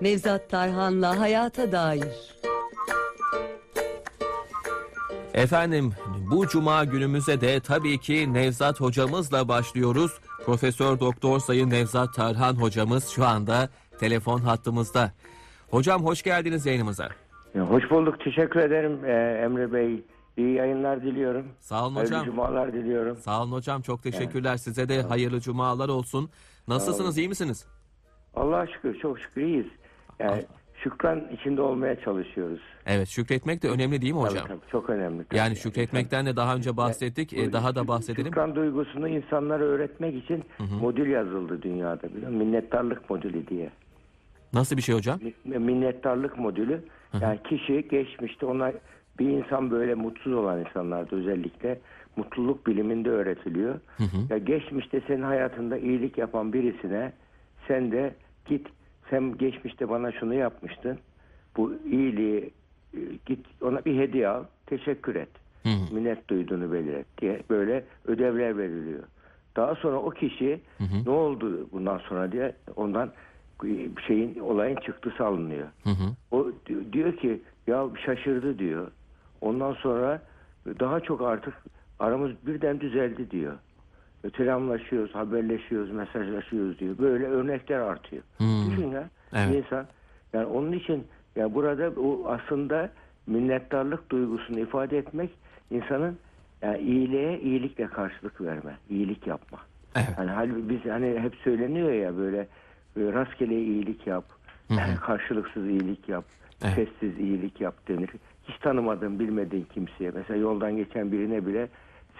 Nevzat Tarhan'la Hayata Dair. Efendim bu cuma günümüze de tabii ki Nevzat hocamızla başlıyoruz. Profesör Doktor Sayın Nevzat Tarhan hocamız şu anda telefon hattımızda. Hocam hoş geldiniz yayınımıza. Ya, Hoş bulduk. Teşekkür ederim ee, Emre Bey. İyi yayınlar diliyorum. Sağ olun Hayırlı hocam. cumalar diliyorum. Sağ olun hocam çok teşekkürler. Size de hayırlı cumalar olsun. Nasılsınız iyi misiniz? Allah'a şükür, çok şükür iyiyiz. Yani şükran içinde olmaya çalışıyoruz. Evet şükretmek de önemli değil mi Tabii, hocam? tabii, çok önemli. tabii. Yani şükretmekten de daha önce bahsettik. E, daha da bahsedelim. Şükran duygusunu insanlara öğretmek için modül yazıldı dünyada biliyor musun? Minnettarlık modülü diye. Nasıl bir şey hocam? Mi- Minnettarlık modülü. Yani kişi geçmişte ona bir insan böyle mutsuz olan insanlarda özellikle mutluluk biliminde öğretiliyor. Ya geçmişte senin hayatında iyilik yapan birisine sen de git sen geçmişte bana şunu yapmıştın. Bu iyiliği e, git ona bir hediye al, teşekkür et. Minnet duyduğunu beliret diye böyle ödevler veriliyor. Daha sonra o kişi ne oldu bundan sonra diye ondan şeyin olayın çıktısı alınıyor. O di- diyor ki ya şaşırdı diyor. Ondan sonra daha çok artık aramız birden düzeldi diyor. Selamlaşıyoruz, haberleşiyoruz, mesajlaşıyoruz diyor. Böyle örnekler artıyor. Düşün ya Evet. insan. Yani onun için ya burada o aslında minnettarlık duygusunu ifade etmek insanın yani iyiliğe iyilikle karşılık verme, iyilik yapma. Evet. Hani halbuki biz hani hep söyleniyor ya böyle, böyle rastgele iyilik yap, karşılıksız iyilik yap, Evet. sessiz iyilik yap denir. Hiç tanımadığın, bilmediğin kimseye mesela yoldan geçen birine bile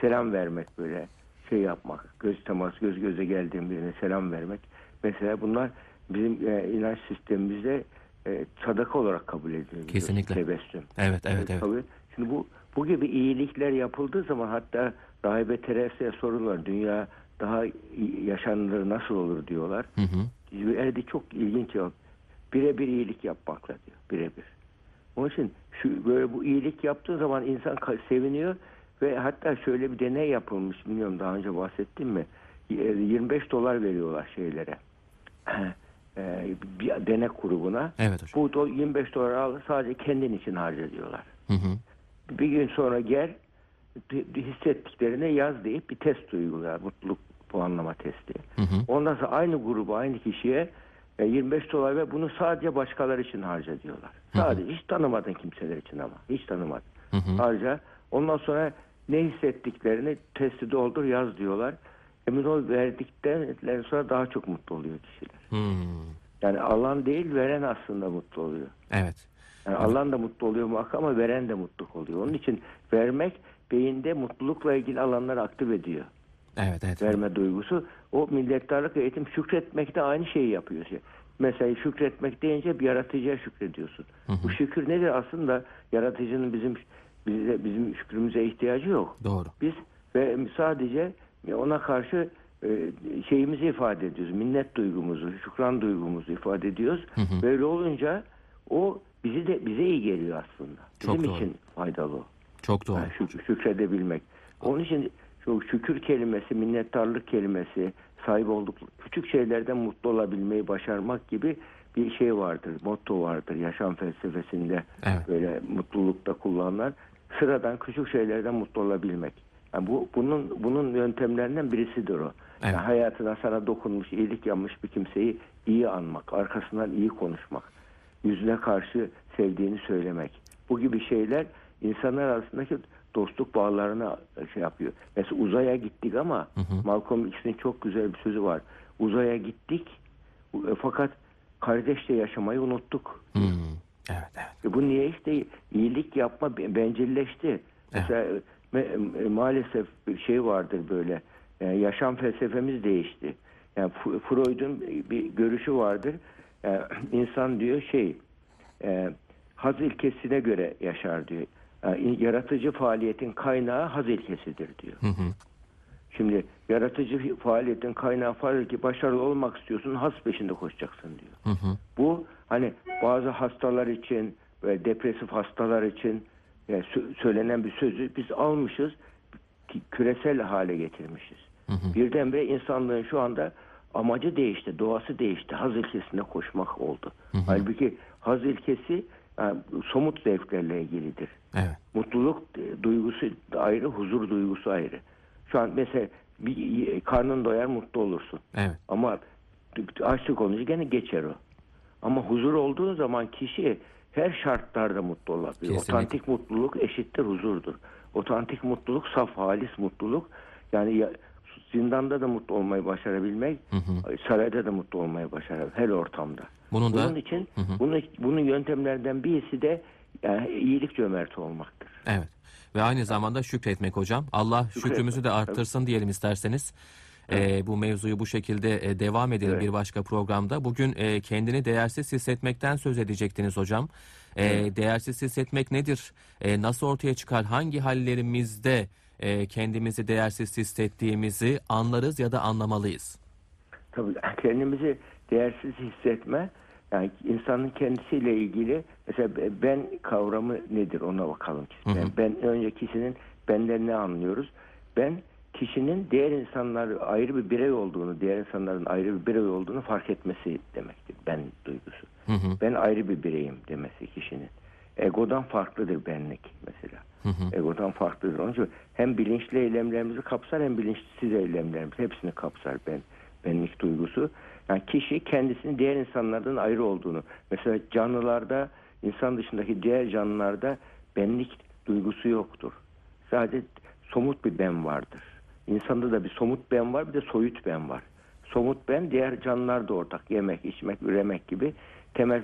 selam vermek böyle şey yapmak, göz teması, göz göze geldiğin birine selam vermek. Mesela bunlar bizim e, inanç sistemimizde e, sadaka olarak kabul ediliyor. Kesinlikle. Tebessüm. Evet evet evet. Tabii. Şimdi bu bu gibi iyilikler yapıldığı zaman hatta rahibe Teresa'ya sorular dünya daha yaşanılır nasıl olur diyorlar. Hı hı. Verdi çok ilginç cevap. Birebir iyilik yapmakla diyor. Birebir. Onun için şu böyle bu iyilik yaptığı zaman insan seviniyor ve hatta şöyle bir deney yapılmış bilmiyorum daha önce bahsettim mi? Y- 25 dolar veriyorlar şeylere. Ee, bir denek grubuna. Evet hocam. Bu do- 25 dolar al sadece kendin için harca diyorlar. Hı hı. Bir gün sonra gel hissettiklerini yaz deyip bir test uyguluyor. Mutluluk puanlama testi. Ondan sonra aynı grubu aynı kişiye e, 25 dolar ve bunu sadece başkaları için harca diyorlar. Sadece hiç tanımadığın kimseler için ama. Hiç tanımadın. Harca. Ondan sonra ne hissettiklerini testi doldur yaz diyorlar. Emin ol verdikten sonra daha çok mutlu oluyor kişiler. Hmm. Yani alan değil veren aslında mutlu oluyor. Evet. Yani alan da mutlu oluyor muhakkak ama veren de mutlu oluyor. Onun için vermek beyinde mutlulukla ilgili alanları aktif ediyor. Evet evet. Verme duygusu. O minnettarlık eğitim şükretmek de aynı şeyi yapıyor. Mesela şükretmek deyince bir yaratıcıya şükrediyorsun. Bu şükür nedir? Aslında yaratıcının bizim bize, bizim şükrümüze ihtiyacı yok. Doğru. Biz ve sadece ona karşı e, şeyimizi ifade ediyoruz. Minnet duygumuzu, şükran duygumuzu ifade ediyoruz. Böyle olunca o bizi de bize iyi geliyor aslında. Çok Bizim doğru. için faydalı. Çok doğru. Yani şük- şükredebilmek. Onun için şu şükür kelimesi, minnettarlık kelimesi, sahip olduk küçük şeylerden mutlu olabilmeyi başarmak gibi bir şey vardır, motto vardır yaşam felsefesinde Evet. böyle mutlulukta kullanılan sıradan küçük şeylerden mutlu olabilmek. Yani bu bunun bunun yöntemlerinden birisidir o. Evet. Yani hayatına sana dokunmuş, iyilik yapmış bir kimseyi iyi anmak, arkasından iyi konuşmak, yüzüne karşı sevdiğini söylemek. Bu gibi şeyler insanlar arasındaki dostluk bağlarına şey yapıyor. Mesela uzaya gittik ama Malcolm X'in çok güzel bir sözü var. Uzaya gittik e, fakat kardeşle yaşamayı unuttuk. Hmm. Evet evet. E bu niye işte iyilik yapma be- bencilleşti. Mesela me- e, maalesef bir şey vardır böyle. Yani yaşam felsefemiz değişti. Yani Freud'un bir görüşü vardır. Yani insan diyor şey e, haz ilkesine göre yaşar diyor. Yani yaratıcı faaliyetin kaynağı haz ilkesidir diyor. Şimdi yaratıcı faaliyetin kaynağı fark ki başarılı olmak istiyorsun has peşinde koşacaksın diyor. Bu hani bazı hastalar için ve depresif hastalar için e, sö- söylenen bir sözü biz almışız küresel hale getirmişiz. Birdenbire insanlığın şu anda amacı değişti, doğası değişti. Haz ilkesine koşmak oldu. Halbuki haz ilkesi yani, somut zevklerle ilgilidir. Evet. Mutluluk e, duygusu ayrı, huzur duygusu ayrı. Şu an mesela bir karnın doyar mutlu olursun. Evet. Ama açlık olunca gene geçer o. Ama huzur olduğu zaman kişi her şartlarda mutlu olabilir. Kesinlikle. Otantik mutluluk eşittir huzurdur. Otantik mutluluk saf halis mutluluk. Yani ya, zindanda da mutlu olmayı başarabilmek, sarayda da mutlu olmayı başarır her ortamda. Bunun da Bunun için bunu, bunun yöntemlerden birisi de yani iyilik cömerti olmaktır. Evet. Ve aynı zamanda şükretmek hocam. Allah şükrümüzü de arttırsın diyelim isterseniz. Ee, bu mevzuyu bu şekilde e, devam edelim Evet. bir başka programda. Bugün e, kendini değersiz hissetmekten söz edecektiniz hocam. E, Değersiz hissetmek nedir? E, nasıl ortaya çıkar? Hangi hallerimizde e, kendimizi değersiz hissettiğimizi anlarız ya da anlamalıyız? Tabii kendimizi değersiz hissetme yani insanın kendisiyle ilgili mesela ben kavramı nedir ona bakalım. Ben, ben önce kişinin benden ne anlıyoruz? Ben kişinin diğer insanlar ayrı bir birey olduğunu, diğer insanların ayrı bir birey olduğunu fark etmesi demektir. Ben duygusu. Ben ayrı bir bireyim demesi kişinin. Egodan farklıdır benlik mesela. Egodan farklıdır. Onun için hem bilinçli eylemlerimizi kapsar hem bilinçsiz eylemlerimizi hepsini kapsar ben benlik duygusu. Yani kişi kendisini diğer insanlardan ayrı olduğunu. Mesela canlılarda insan dışındaki diğer canlılarda benlik duygusu yoktur. Sadece somut bir ben vardır. İnsanda da bir somut ben var bir de soyut ben var. Somut ben diğer canlılarda ortak. Yemek, içmek, üremek gibi temel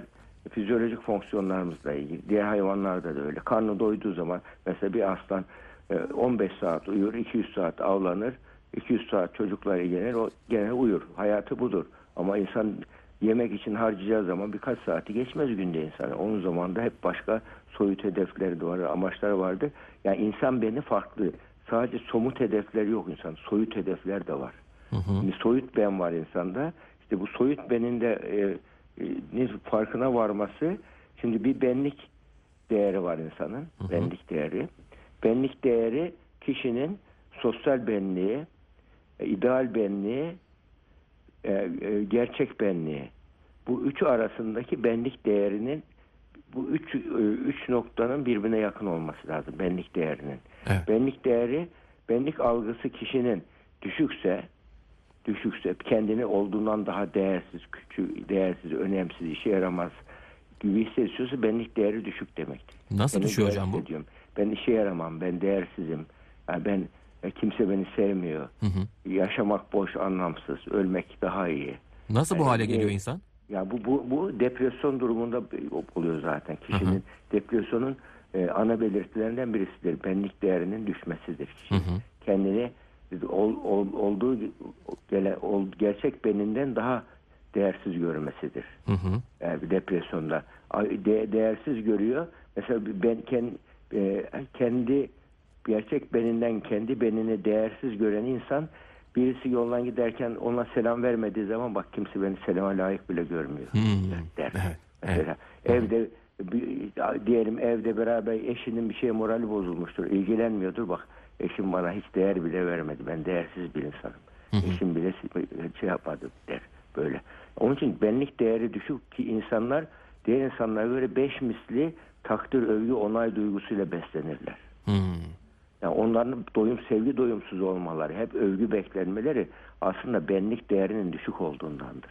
fizyolojik fonksiyonlarımızla ilgili. Diğer hayvanlarda da öyle. Karnı doyduğu zaman mesela bir aslan e, 15 saat uyur, 200 saat avlanır, 200 saat çocukla ilgilenir, o gene uyur. Hayatı budur. Ama insan yemek için harcayacağı zaman birkaç saati geçmez günde insan. Onun zamanında hep başka soyut hedefleri de var, amaçları vardır. Yani insan beni farklı. Sadece somut hedefler yok insan. Soyut hedefler de var. Şimdi soyut ben var insanda. İşte bu soyut benin de e, e, ne farkına varması. Şimdi bir benlik değeri var insanın. Benlik değeri. Benlik değeri kişinin sosyal benliği, e, ideal benliği, gerçek benliği. Bu üçü arasındaki benlik değerinin bu üç, e, üç noktanın birbirine yakın olması lazım benlik değerinin. Evet. Benlik değeri, benlik algısı kişinin düşükse, düşükse kendini olduğundan daha değersiz, küçük, değersiz, önemsiz, işe yaramaz gibi hissediyorsa benlik değeri düşük demektir. Nasıl Beni düşüyor hocam bu? hissediyorum. Ben işe yaramam, ben değersizim. Yani ben e, kimse beni sevmiyor. Yaşamak boş, anlamsız, ölmek daha iyi. Nasıl bu Yani hale ne- geliyor insan? Ya bu bu bu depresyon durumunda oluyor zaten. Kişinin depresyonun e, ana belirtilerinden birisidir. Benlik değerinin düşmesidir. Kişi kendini ol, ol- olduğu gele, ol, gerçek beninden daha değersiz görmesidir. Hı hı. Yani bir depresyonda de- değersiz görüyor. Mesela ben kendi, kendi gerçek beninden kendi benini değersiz gören insan birisi yoldan giderken ona selam vermediği zaman bak kimse beni selama layık bile görmüyor der. Evet, Mesela evde bir- diyelim evde beraber eşinin bir şeye morali bozulmuştur. ilgilenmiyordur. Bak eşim bana hiç değer bile vermedi. Ben değersiz bir insanım. Eşim bile şey yapmadı der. Böyle. Onun için benlik değeri düşük ki insanlar diğer insanlara göre beş misli takdir, övgü, onay duygusuyla beslenirler. Hmm. Yani onların doyum, sevgi doyumsuz olmaları, hep övgü beklenmeleri aslında benlik değerinin düşük olduğundandır.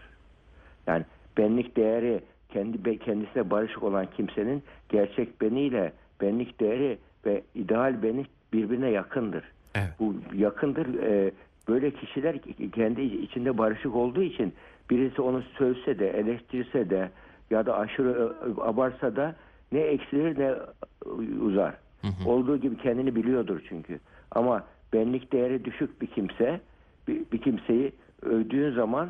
Yani benlik değeri kendi kendisine barışık olan kimsenin gerçek beniyle benlik değeri ve ideal beni birbirine yakındır. Evet. Bu yakındır. Ee, böyle kişiler kendi içinde barışık olduğu için birisi onu sövse de, eleştirse de ya da aşırı ö- abarsa da ne eksilir ne uzar. Olduğu gibi kendini biliyordur çünkü. Ama benlik değeri düşük bir kimse bir, bir kimseyi övdüğün zaman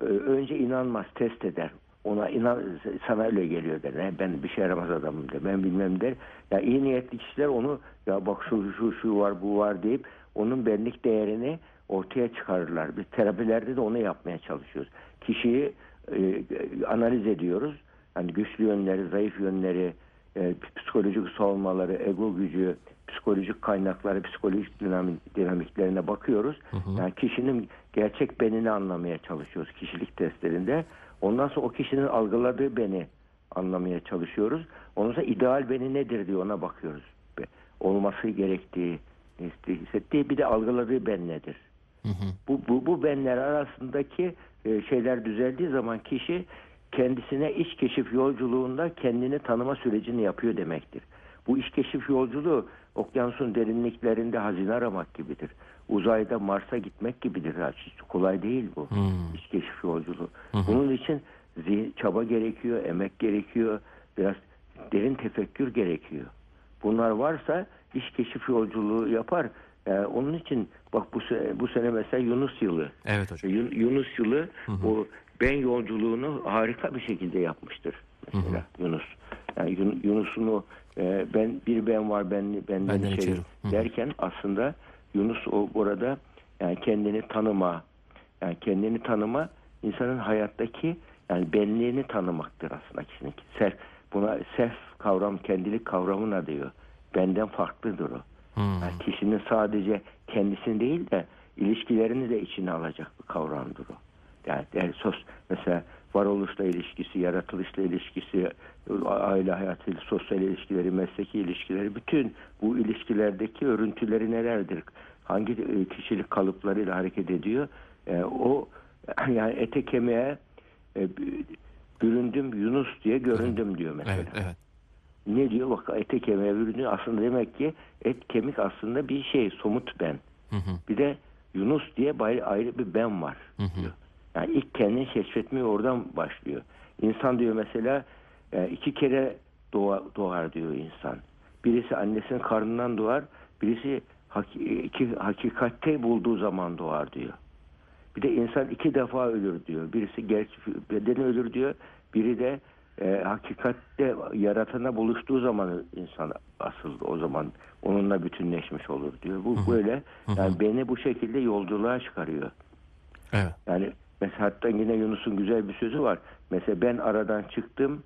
e, önce inanmaz, test eder. Ona inan sana öyle geliyor der. "Ne, Ben bir şey yaramaz adamım der. Ben bilmem der. Ya iyi niyetli kişiler onu ya bak şu şu şu var bu var deyip onun benlik değerini ortaya çıkarırlar. Biz terapilerde de onu yapmaya çalışıyoruz. Kişiyi e, analiz ediyoruz. Hani güçlü yönleri, zayıf yönleri, e, psikolojik savunmaları, ego gücü, psikolojik kaynakları, psikolojik dinamik, dinamiklerine bakıyoruz. Yani kişinin gerçek benini anlamaya çalışıyoruz kişilik testlerinde. Ondan sonra o kişinin algıladığı beni anlamaya çalışıyoruz. Ondan sonra ideal beni nedir diye ona bakıyoruz. Olması gerektiği, hissettiği bir de algıladığı ben nedir? Bu, bu, bu benler arasındaki e, şeyler düzeldiği zaman kişi kendisine iç keşif yolculuğunda kendini tanıma sürecini yapıyor demektir. Bu iç keşif yolculuğu okyanusun derinliklerinde hazine aramak gibidir. Uzayda Mars'a gitmek gibidir. Hiç kolay değil bu iç keşif yolculuğu. Bunun için zihin, çaba gerekiyor, emek gerekiyor, biraz derin tefekkür gerekiyor. Bunlar varsa iç keşif yolculuğu yapar. Yani onun için bak bu sene, bu sene mesela Yunus yılı. Evet hocam. Yun- Yunus yılı o ben yolculuğunu harika bir şekilde yapmıştır. Mesela Yunus. Yani Yun- Yunus'un o e, ben bir ben var ben benden, Benden içeri içeri. Hı hı. derken aslında Yunus o burada yani kendini tanıma yani kendini tanıma insanın hayattaki yani benliğini tanımaktır aslında kişinin. Self, buna self kavram, kendilik kavramına diyor. Benden farklıdır o. Yani kişinin sadece kendisini değil de ilişkilerini de içine alacak bir kavramdır o. Yani, yani sos, mesela varoluşla ilişkisi, yaratılışla ilişkisi, aile hayatıyla, sosyal ilişkileri, mesleki ilişkileri, bütün bu ilişkilerdeki örüntüleri nelerdir? Hangi e, kişilik kalıplarıyla hareket ediyor? E, o yani ete kemiğe e, büründüm Yunus diye göründüm diyor mesela. Evet, evet. Ne diyor? Bak ete kemiğe büründü. Aslında demek ki et kemik aslında bir şey somut ben. Bir de Yunus diye ayrı bir ben var diyor. Yani ilk kendini keşfetmeye oradan başlıyor. İnsan diyor mesela e, iki kere doğa, doğar diyor insan. Birisi annesinin karnından doğar, birisi iki, hakikatte bulduğu zaman doğar diyor. Bir de insan iki defa ölür diyor. Birisi gerçi bedeni ölür diyor. Biri de e, hakikatte yaratana buluştuğu zaman insan asıl o zaman onunla bütünleşmiş olur diyor. Bu böyle yani beni bu şekilde yolculuğa çıkarıyor. Evet. Yani mesela hatta yine Yunus'un güzel bir sözü var. Mesela ben aradan çıktım,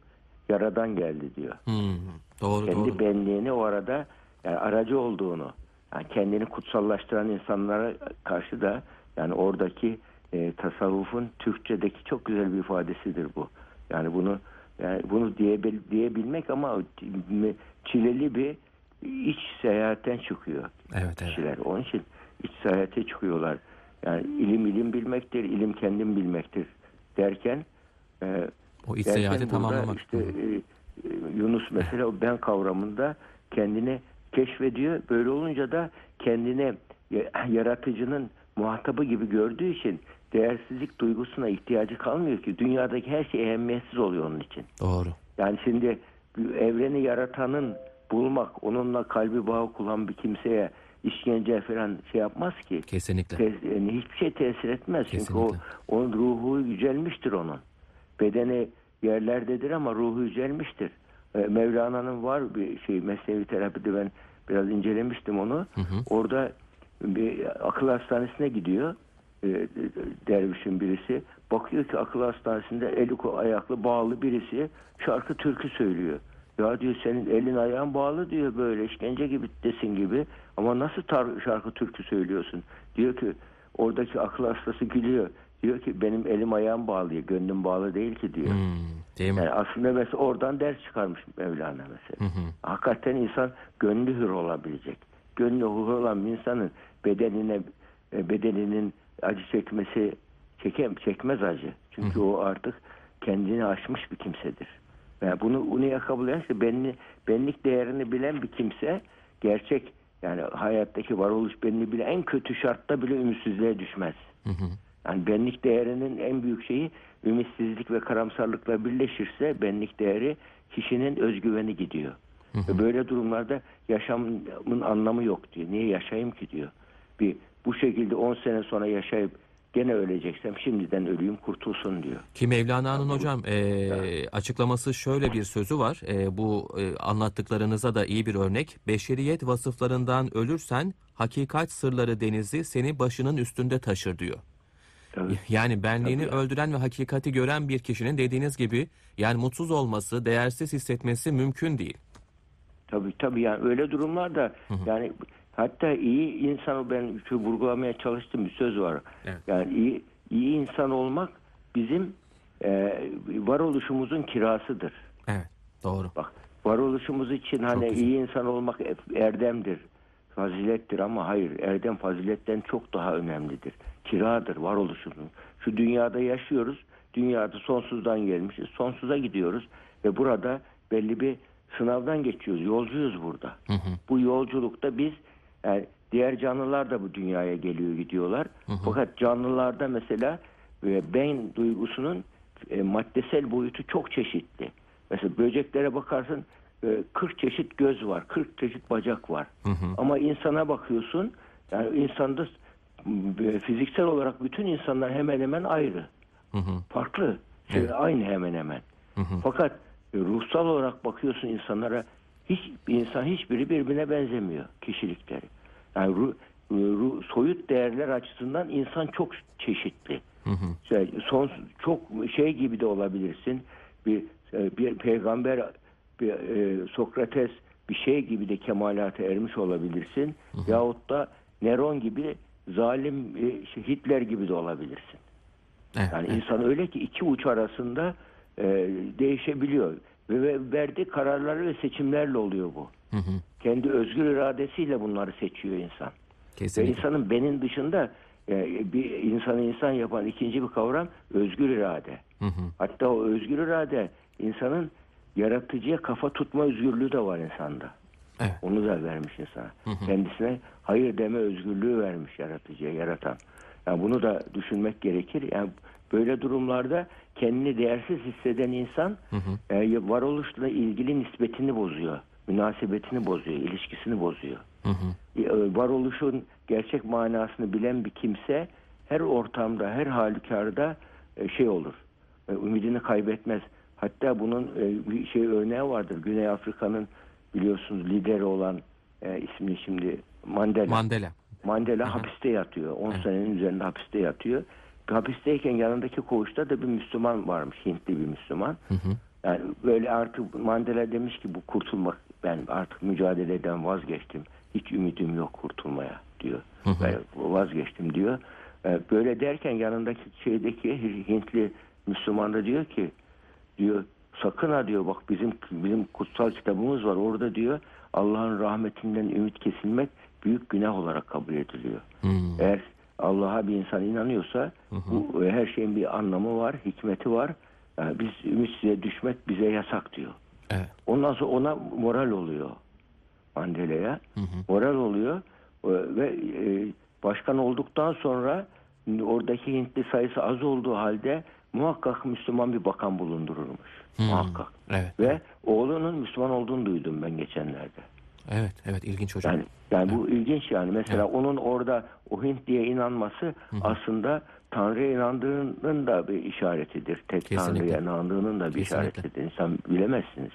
yaradan geldi diyor. Hmm, Doğru Kendi doğru. benliğini o arada yani aracı olduğunu, yani kendini kutsallaştıran insanlara karşı da yani oradaki e, tasavvufun Türkçedeki çok güzel bir ifadesidir bu. Yani bunu yani bunu diyebil, diyebilmek ama çileli bir iç seyahatten çıkıyor Evet evet. kişiler. Onun için iç seyahate çıkıyorlar. Yani ilim ilim bilmektir, ilim kendim bilmektir derken e, O iç seyahati tamamlamak. işte e, e, Yunus mesela o ben kavramında kendini keşfediyor. Böyle olunca da kendine ya- yaratıcının muhatabı gibi gördüğü için değersizlik duygusuna ihtiyacı kalmıyor ki. Dünyadaki her şey ehemmiyetsiz oluyor onun için. Doğru. Yani şimdi evreni yaratanın bulmak, onunla kalbi bağ kuran bir kimseye işkence falan şey yapmaz ki. Kesinlikle. Te- yani hiçbir şey tesir etmez. Çünkü o Kesinlikle. onun ruhu yücelmiştir onun. Bedeni yerlerdedir ama ruhu yücelmiştir. Ee, Mevlana'nın var bir şey mesnevi terapide ben biraz incelemiştim onu. Orada bir akıl hastanesine gidiyor. e, dervişin birisi. Bakıyor ki akıl hastanesinde eli ayaklı bağlı birisi şarkı türkü söylüyor. Ya diyor senin elin ayağın bağlı diyor böyle işkence gibi desin gibi ama nasıl tar- şarkı türkü söylüyorsun? Diyor ki oradaki akıl hastası gülüyor. Diyor ki benim elim ayağım bağlı, gönlüm bağlı değil ki diyor. Hmm, değil mi? Yani aslında mesela oradan ders çıkarmış Mevlana mesela. Hakikaten insan gönlü hür olabilecek. Gönlü hür olan bir insanın bedenine e, bedeninin acı çekmesi çekem, çekmez acı. Çünkü o artık kendini aşmış bir kimsedir. Yani bunu bunu yakabilen işte benli, benlik değerini bilen bir kimse gerçek yani hayattaki varoluş benliği bile en kötü şartta bile ümitsizliğe düşmez. Yani benlik değerinin en büyük şeyi ümitsizlik ve karamsarlıkla birleşirse benlik değeri kişinin özgüveni gidiyor. Ve böyle durumlarda yaşamın anlamı yok diyor. Niye yaşayayım ki diyor. Bir bu şekilde 10 sene sonra yaşayıp gene öleceksem şimdiden öleyim kurtulsun diyor. Ki Mevlana'nın hocam e, açıklaması şöyle bir sözü var. E, bu e, anlattıklarınıza da iyi bir örnek. Beşeriyet vasıflarından ölürsen hakikat sırları denizi seni başının üstünde taşır diyor. Tabii. Yani benliğini Tabii. öldüren ve hakikati gören bir kişinin dediğiniz gibi yani mutsuz olması, değersiz hissetmesi mümkün değil. Tabii tabii yani öyle durumlarda yani Hatta iyi insan ben şu vurgulamaya çalıştığım bir söz var. Evet. Yani iyi, iyi insan olmak bizim e, varoluşumuzun kirasıdır. Evet. Doğru. Bak varoluşumuz için hani güzel. iyi insan olmak erdemdir, fazilettir ama hayır erdem faziletten çok daha önemlidir. Kiradır varoluşumuz. Şu dünyada yaşıyoruz. Dünyada sonsuzdan gelmişiz. Sonsuza gidiyoruz ve burada belli bir sınavdan geçiyoruz. Yolcuyuz burada. Bu yolculukta biz yani diğer canlılar da bu dünyaya geliyor gidiyorlar. Fakat canlılarda mesela e, ben duygusunun e, maddesel boyutu çok çeşitli. Mesela böceklere bakarsın e, 40 çeşit göz var, 40 çeşit bacak var. Ama insana bakıyorsun yani insanda e, fiziksel olarak bütün insanlar hemen hemen ayrı. Farklı. Şey, Aynı hemen hemen. Fakat e, ruhsal olarak bakıyorsun insanlara hiç insan hiçbiri birbirine benzemiyor kişilikleri. Yani ru- ru- soyut değerler açısından insan çok çeşitli. Şey, son çok şey gibi de olabilirsin. Bir e, bir peygamber bir e, Sokrates bir şey gibi de kemalata ermiş olabilirsin. Yahut da Neron gibi zalim e, şey, Hitler gibi de olabilirsin. Evet. Yani evet. insan öyle ki iki uç arasında e, değişebiliyor. Ve, ve verdiği kararları ve seçimlerle oluyor bu. Kendi özgür iradesiyle bunları seçiyor insan. Ve Kesinlikle. insanın benin dışında e, bir insanı insan yapan ikinci bir kavram özgür irade. Hatta o özgür irade insanın yaratıcıya kafa tutma özgürlüğü de var insanda. Evet. Onu da vermiş insana. Kendisine hayır deme özgürlüğü vermiş yaratıcıya, yaratan. Yani bunu da düşünmek gerekir. Yani böyle durumlarda kendini değersiz hisseden insan e, varoluşla ilgili nispetini bozuyor. Münasebetini bozuyor, ilişkisini bozuyor. E, varoluşun gerçek manasını bilen bir kimse her ortamda, her halükarda e, şey olur. E, ümidini kaybetmez. Hatta bunun e, bir şey örneği vardır. Güney Afrika'nın biliyorsunuz lideri olan e, ismini şimdi Mandela. Mandela. Mandela hapiste yatıyor. 10 senenin üzerinde hapiste yatıyor. Hapisteyken yanındaki koğuşta da bir Müslüman varmış. Hintli bir Müslüman. Yani böyle artık Mandela demiş ki bu kurtulmak ben artık mücadeleden vazgeçtim. Hiç ümidim yok kurtulmaya diyor. Ben vazgeçtim diyor. Ee, Böyle derken yanındaki şeydeki Hintli Müslüman da diyor ki diyor sakın ha diyor bak bizim bizim kutsal kitabımız var orada diyor Allah'ın rahmetinden ümit kesilmek büyük günah olarak kabul ediliyor. Eğer Allah'a bir insan inanıyorsa bu e, her şeyin bir anlamı var, hikmeti var. Yani biz ümitsize düşmek bize yasak diyor. Evet. Ondan sonra ona moral oluyor Mandela'ya. Moral oluyor E, ve e, başkan olduktan sonra oradaki Hintli sayısı az olduğu halde muhakkak Müslüman bir bakan bulundurulmuş. Muhakkak. Evet. Ve oğlunun Müslüman olduğunu duydum ben geçenlerde. Evet. Evet. ilginç hocam. Yani yani bu ilginç yani. Mesela onun orada o Hint diye inanması aslında Tanrı'ya inandığının da bir işaretidir. Tek Kesinlikle. Tanrı'ya inandığının da bir Kesinlikle. işaretidir. İnsan bilemezsiniz.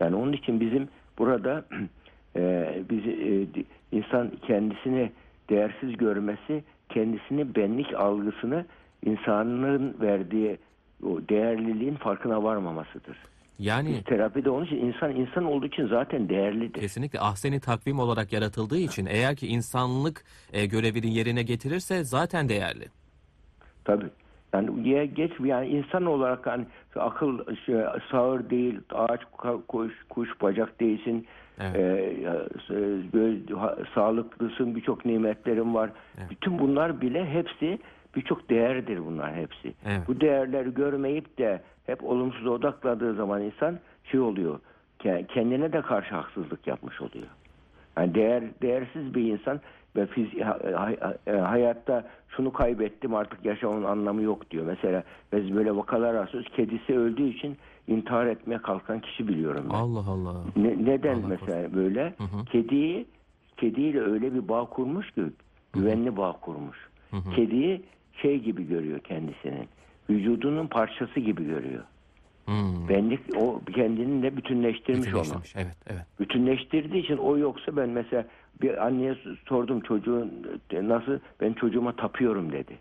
Yani onun için bizim burada e, bizi e, insan kendisini değersiz görmesi, kendisini benlik algısını insanlığın verdiği o değerliliğin farkına varmamasıdır. Yani Biz terapide onun için insan insan olduğu için zaten değerlidir. Kesinlikle ahseni takvim olarak yaratıldığı için eğer ki insanlık e, görevini yerine getirirse zaten değerli. Tabii. Yani ye- geç yani insan olarak hani akıl şey, sağır değil, ağaç ka- kuş, kuş bacak değilsin. Evet. E, böyle ha- sağlıklısın, birçok nimetlerin var. Bütün bunlar bile hepsi birçok değerdir bunlar hepsi. Evet. Bu değerleri görmeyip de hep olumsuz odakladığı zaman insan şey oluyor. ke- Kendine de karşı haksızlık yapmış oluyor. Yani değer değersiz bir insan ve fiz- e, hayatta şunu kaybettim artık yaşamın anlamı yok diyor. Mesela biz böyle vakalar rastlıyoruz. Kedisi öldüğü için intihar etmeye kalkan kişi biliyorum ben. Allah Allah. Ne- neden Allah mesela böyle? Kediyi kediyle öyle bir bağ kurmuş ki güvenli bağ kurmuş. Kediyi şey gibi görüyor kendisinin. Vücudunun parçası gibi görüyor. Hmm. Benlik o kendini bütünleştirmiş onu Bütünleştirmiş. Evet, evet. bütünleştirdiği için o yoksa ben mesela bir anneye sordum çocuğun nasıl ben çocuğuma tapıyorum dedi.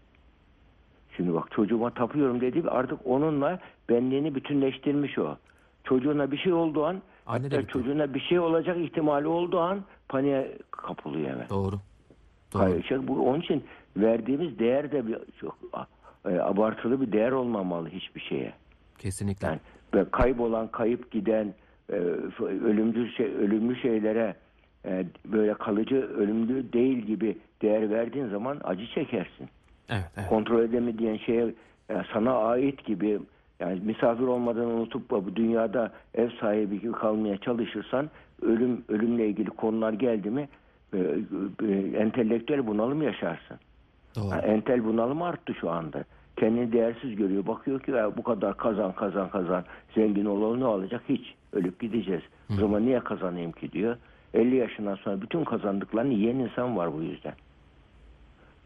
Şimdi bak çocuğuma tapıyorum dedi artık onunla benliğini bütünleştirmiş o. Çocuğuna bir şey olduğu an Anne de çocuğuna bir şey olacak ihtimali olduğu an paniğe kapılıyor hemen. Doğru. Doğru. Hayır, şey, bu, onun için verdiğimiz değer de bir, çok e, abartılı bir değer olmamalı hiçbir şeye. Kesinlikle. Yani böyle kaybolan, kayıp giden, e, ölümcül şey, ölümlü şeylere e, böyle kalıcı ölümlü değil gibi değer verdiğin zaman acı çekersin. Evet, evet. Kontrol edemediğin şeye e, sana ait gibi yani misafir olmadan unutup bu dünyada ev sahibi gibi kalmaya çalışırsan ölüm ölümle ilgili konular geldi mi e, e, entelektüel bunalım yaşarsın. Doğru. Ha, entel bunalım arttı şu anda. Kendini değersiz görüyor. Bakıyor ki ya bu kadar kazan kazan kazan zengin olalım ne olacak hiç. Ölüp gideceğiz. O zaman niye kazanayım ki diyor. 50 yaşından sonra bütün kazandıklarını yiyen insan var bu yüzden.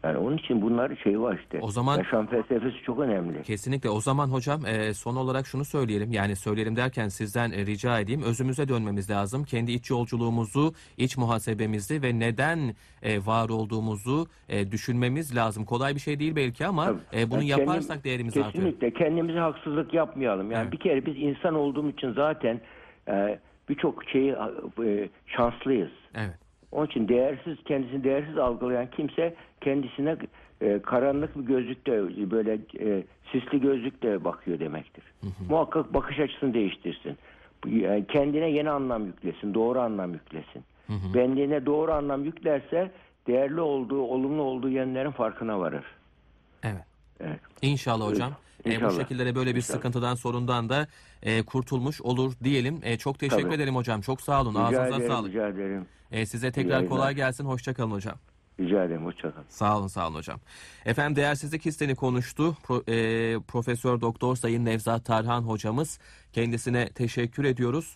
Yani onun için bunlar şey var işte. O zaman- Yaşam felsefesi çok önemli. Kesinlikle. O zaman hocam e, son olarak şunu söyleyelim. Yani söyleyelim derken sizden e, rica edeyim. Özümüze dönmemiz lazım. Kendi iç yolculuğumuzu, iç muhasebemizi ve neden e, var olduğumuzu e, düşünmemiz lazım. Kolay bir şey değil belki ama Tabii. e, bunu Yani kendim- yaparsak değerimiz artıyor. Kesinlikle kendimize haksızlık yapmayalım. Yani Evet. bir kere biz insan olduğumuz için zaten e, birçok şeyi e, şanslıyız. Evet. Onun için değersiz, kendisini değersiz algılayan kimse kendisine e, karanlık bir gözlükle böyle e, sisli gözlükle bakıyor demektir. Muhakkak bakış açısını değiştirsin. Yani kendine yeni anlam yüklesin, doğru anlam yüklesin. Benliğine doğru anlam yüklerse değerli olduğu, olumlu olduğu yönlerin farkına varır. Evet. Evet. İnşallah hocam. E, bu İnşallah. şekilde böyle bir İnşallah. sıkıntıdan, sorundan da e, kurtulmuş olur diyelim. E, çok teşekkür Tabii. ederim hocam. Çok sağ olun. Rica Ağzınıza ederim, sağlık. rica ederim. E, size tekrar kolay gelsin. Hoşçakalın hocam. Rica ederim, hoşçakalın. Sağ olun, sağ olun hocam. Efendim değersizlik hissini konuştu. Pro- e, Profesör Doktor Sayın Nevzat Tarhan hocamız. Kendisine teşekkür ediyoruz.